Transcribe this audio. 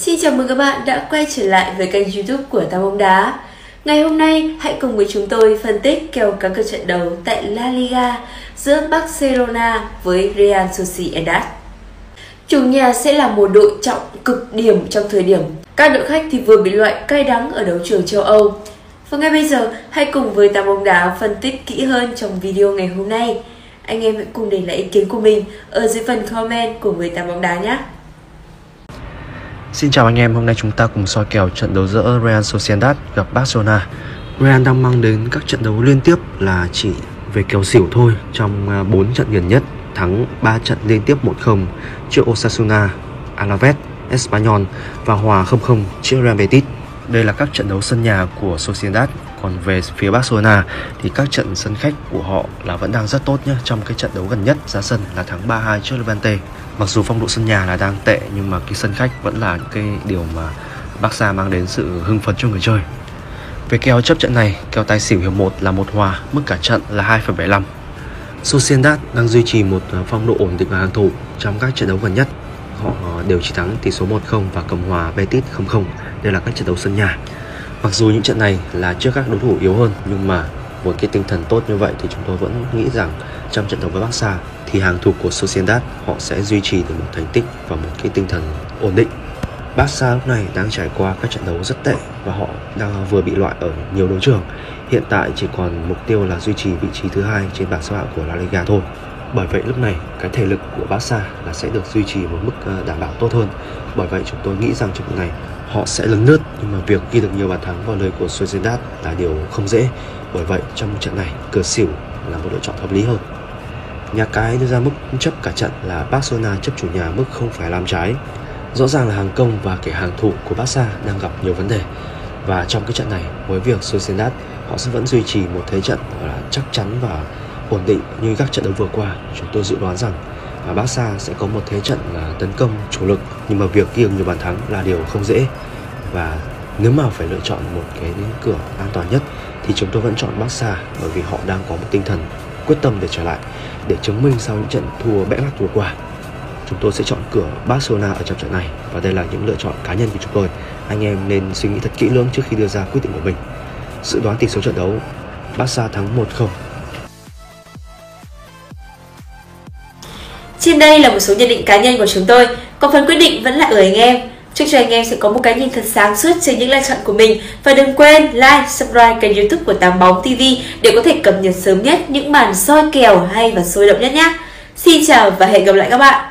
Xin chào mừng các bạn đã quay trở lại với kênh youtube của Tam bóng đá. Ngày hôm nay, hãy cùng với chúng tôi phân tích kèo các cơ trận đấu tại La Liga giữa Barcelona với Real Sociedad. Chủ nhà sẽ là một đội trọng cực điểm trong thời điểm. Các đội khách thì vừa bị loại cay đắng ở đấu trường châu Âu. Và ngay bây giờ, hãy cùng với Tam bóng đá phân tích kỹ hơn trong video ngày hôm nay. Anh em hãy cùng để lại ý kiến của mình ở dưới phần comment của người Tam bóng đá nhé. Xin chào anh em, hôm nay chúng ta cùng soi kèo trận đấu giữa Real Sociedad gặp Barcelona. Real đang mang đến các trận đấu liên tiếp là chỉ về kèo xỉu thôi trong à, 4 trận gần nhất, thắng 3 trận liên tiếp 1-0 trước Osasuna, Alaves, Espanyol và hòa 0-0 trước Real Betis. Đây là các trận đấu sân nhà của Sociedad còn về phía Barcelona thì các trận sân khách của họ là vẫn đang rất tốt nhé trong cái trận đấu gần nhất ra sân là thắng 3-2 trước Levante. Mặc dù phong độ sân nhà là đang tệ nhưng mà cái sân khách vẫn là những cái điều mà Barca mang đến sự hưng phấn cho người chơi. Về kèo chấp trận này kèo tài xỉu hiệp 1 là một hòa mức cả trận là 2,75 Sociedad đang duy trì một ờ, phong độ ổn định và hàng thủ trong các trận đấu gần nhất. Họ ờ, đều chỉ thắng tỷ số 1-0 và cầm hòa Betis 0-0 đây là các trận đấu sân nhà. Mặc dù những trận này là trước các đối thủ yếu hơn, nhưng mà với cái tinh thần tốt như vậy thì chúng tôi vẫn nghĩ rằng trong trận đấu với Barca thì hàng thủ của Sociedad, họ sẽ duy trì được một thành tích và một cái tinh thần ổn định. Barca lúc này đang trải qua các trận đấu rất tệ và họ đang vừa bị loại ở nhiều đấu trường. Hiện tại chỉ còn mục tiêu là duy trì vị trí thứ hai trên bảng xếp hạng của La Liga thôi. Bởi vậy lúc này, cái thể lực của Barca là sẽ được duy trì một mức ờ, đảm bảo tốt hơn. Bởi vậy chúng tôi nghĩ rằng trong trận này họ sẽ lấn lướt, nhưng mà việc ghi được nhiều bàn thắng vào lời của Sociedad là điều không dễ. Bởi vậy, trong trận này cửa xỉu là một lựa chọn hợp lý hơn. Nhà cái đưa ra mức chấp cả trận là Barcelona chấp chủ nhà mức không phải làm trái. Rõ ràng là hàng công và kẻ hàng thủ của Barca đang gặp nhiều vấn đề. Và trong cái trận này, với việc Sociedad, họ sẽ vẫn duy trì một thế trận là chắc chắn và ổn định như các trận đấu vừa qua, chúng tôi dự đoán rằng à, Barca sẽ có một thế trận là tấn công chủ lực. Nhưng mà việc ghi nhiều bàn thắng là điều không dễ. Và nếu mà phải lựa chọn một cái cửa an toàn nhất thì chúng tôi vẫn chọn Barca bởi vì họ đang có một tinh thần quyết tâm để trở lại để chứng minh sau những trận thua bẽ lắc vừa qua. Chúng tôi sẽ chọn cửa Barcelona ở trong trận này và đây là những lựa chọn cá nhân của chúng tôi. Anh em nên suy nghĩ thật kỹ lưỡng trước khi đưa ra quyết định của mình. Dự đoán tỷ số trận đấu Barca thắng 1-0 Trên đây là một số nhận định cá nhân của chúng tôi, còn phần quyết định vẫn là ở anh em. Chúc cho anh em sẽ có một cái nhìn thật sáng suốt trên những lựa chọn của mình và đừng quên like, subscribe kênh youtube của Tám Bóng TV để có thể cập nhật sớm nhất những màn soi kèo hay và sôi động nhất nhé. Xin chào và hẹn gặp lại các bạn.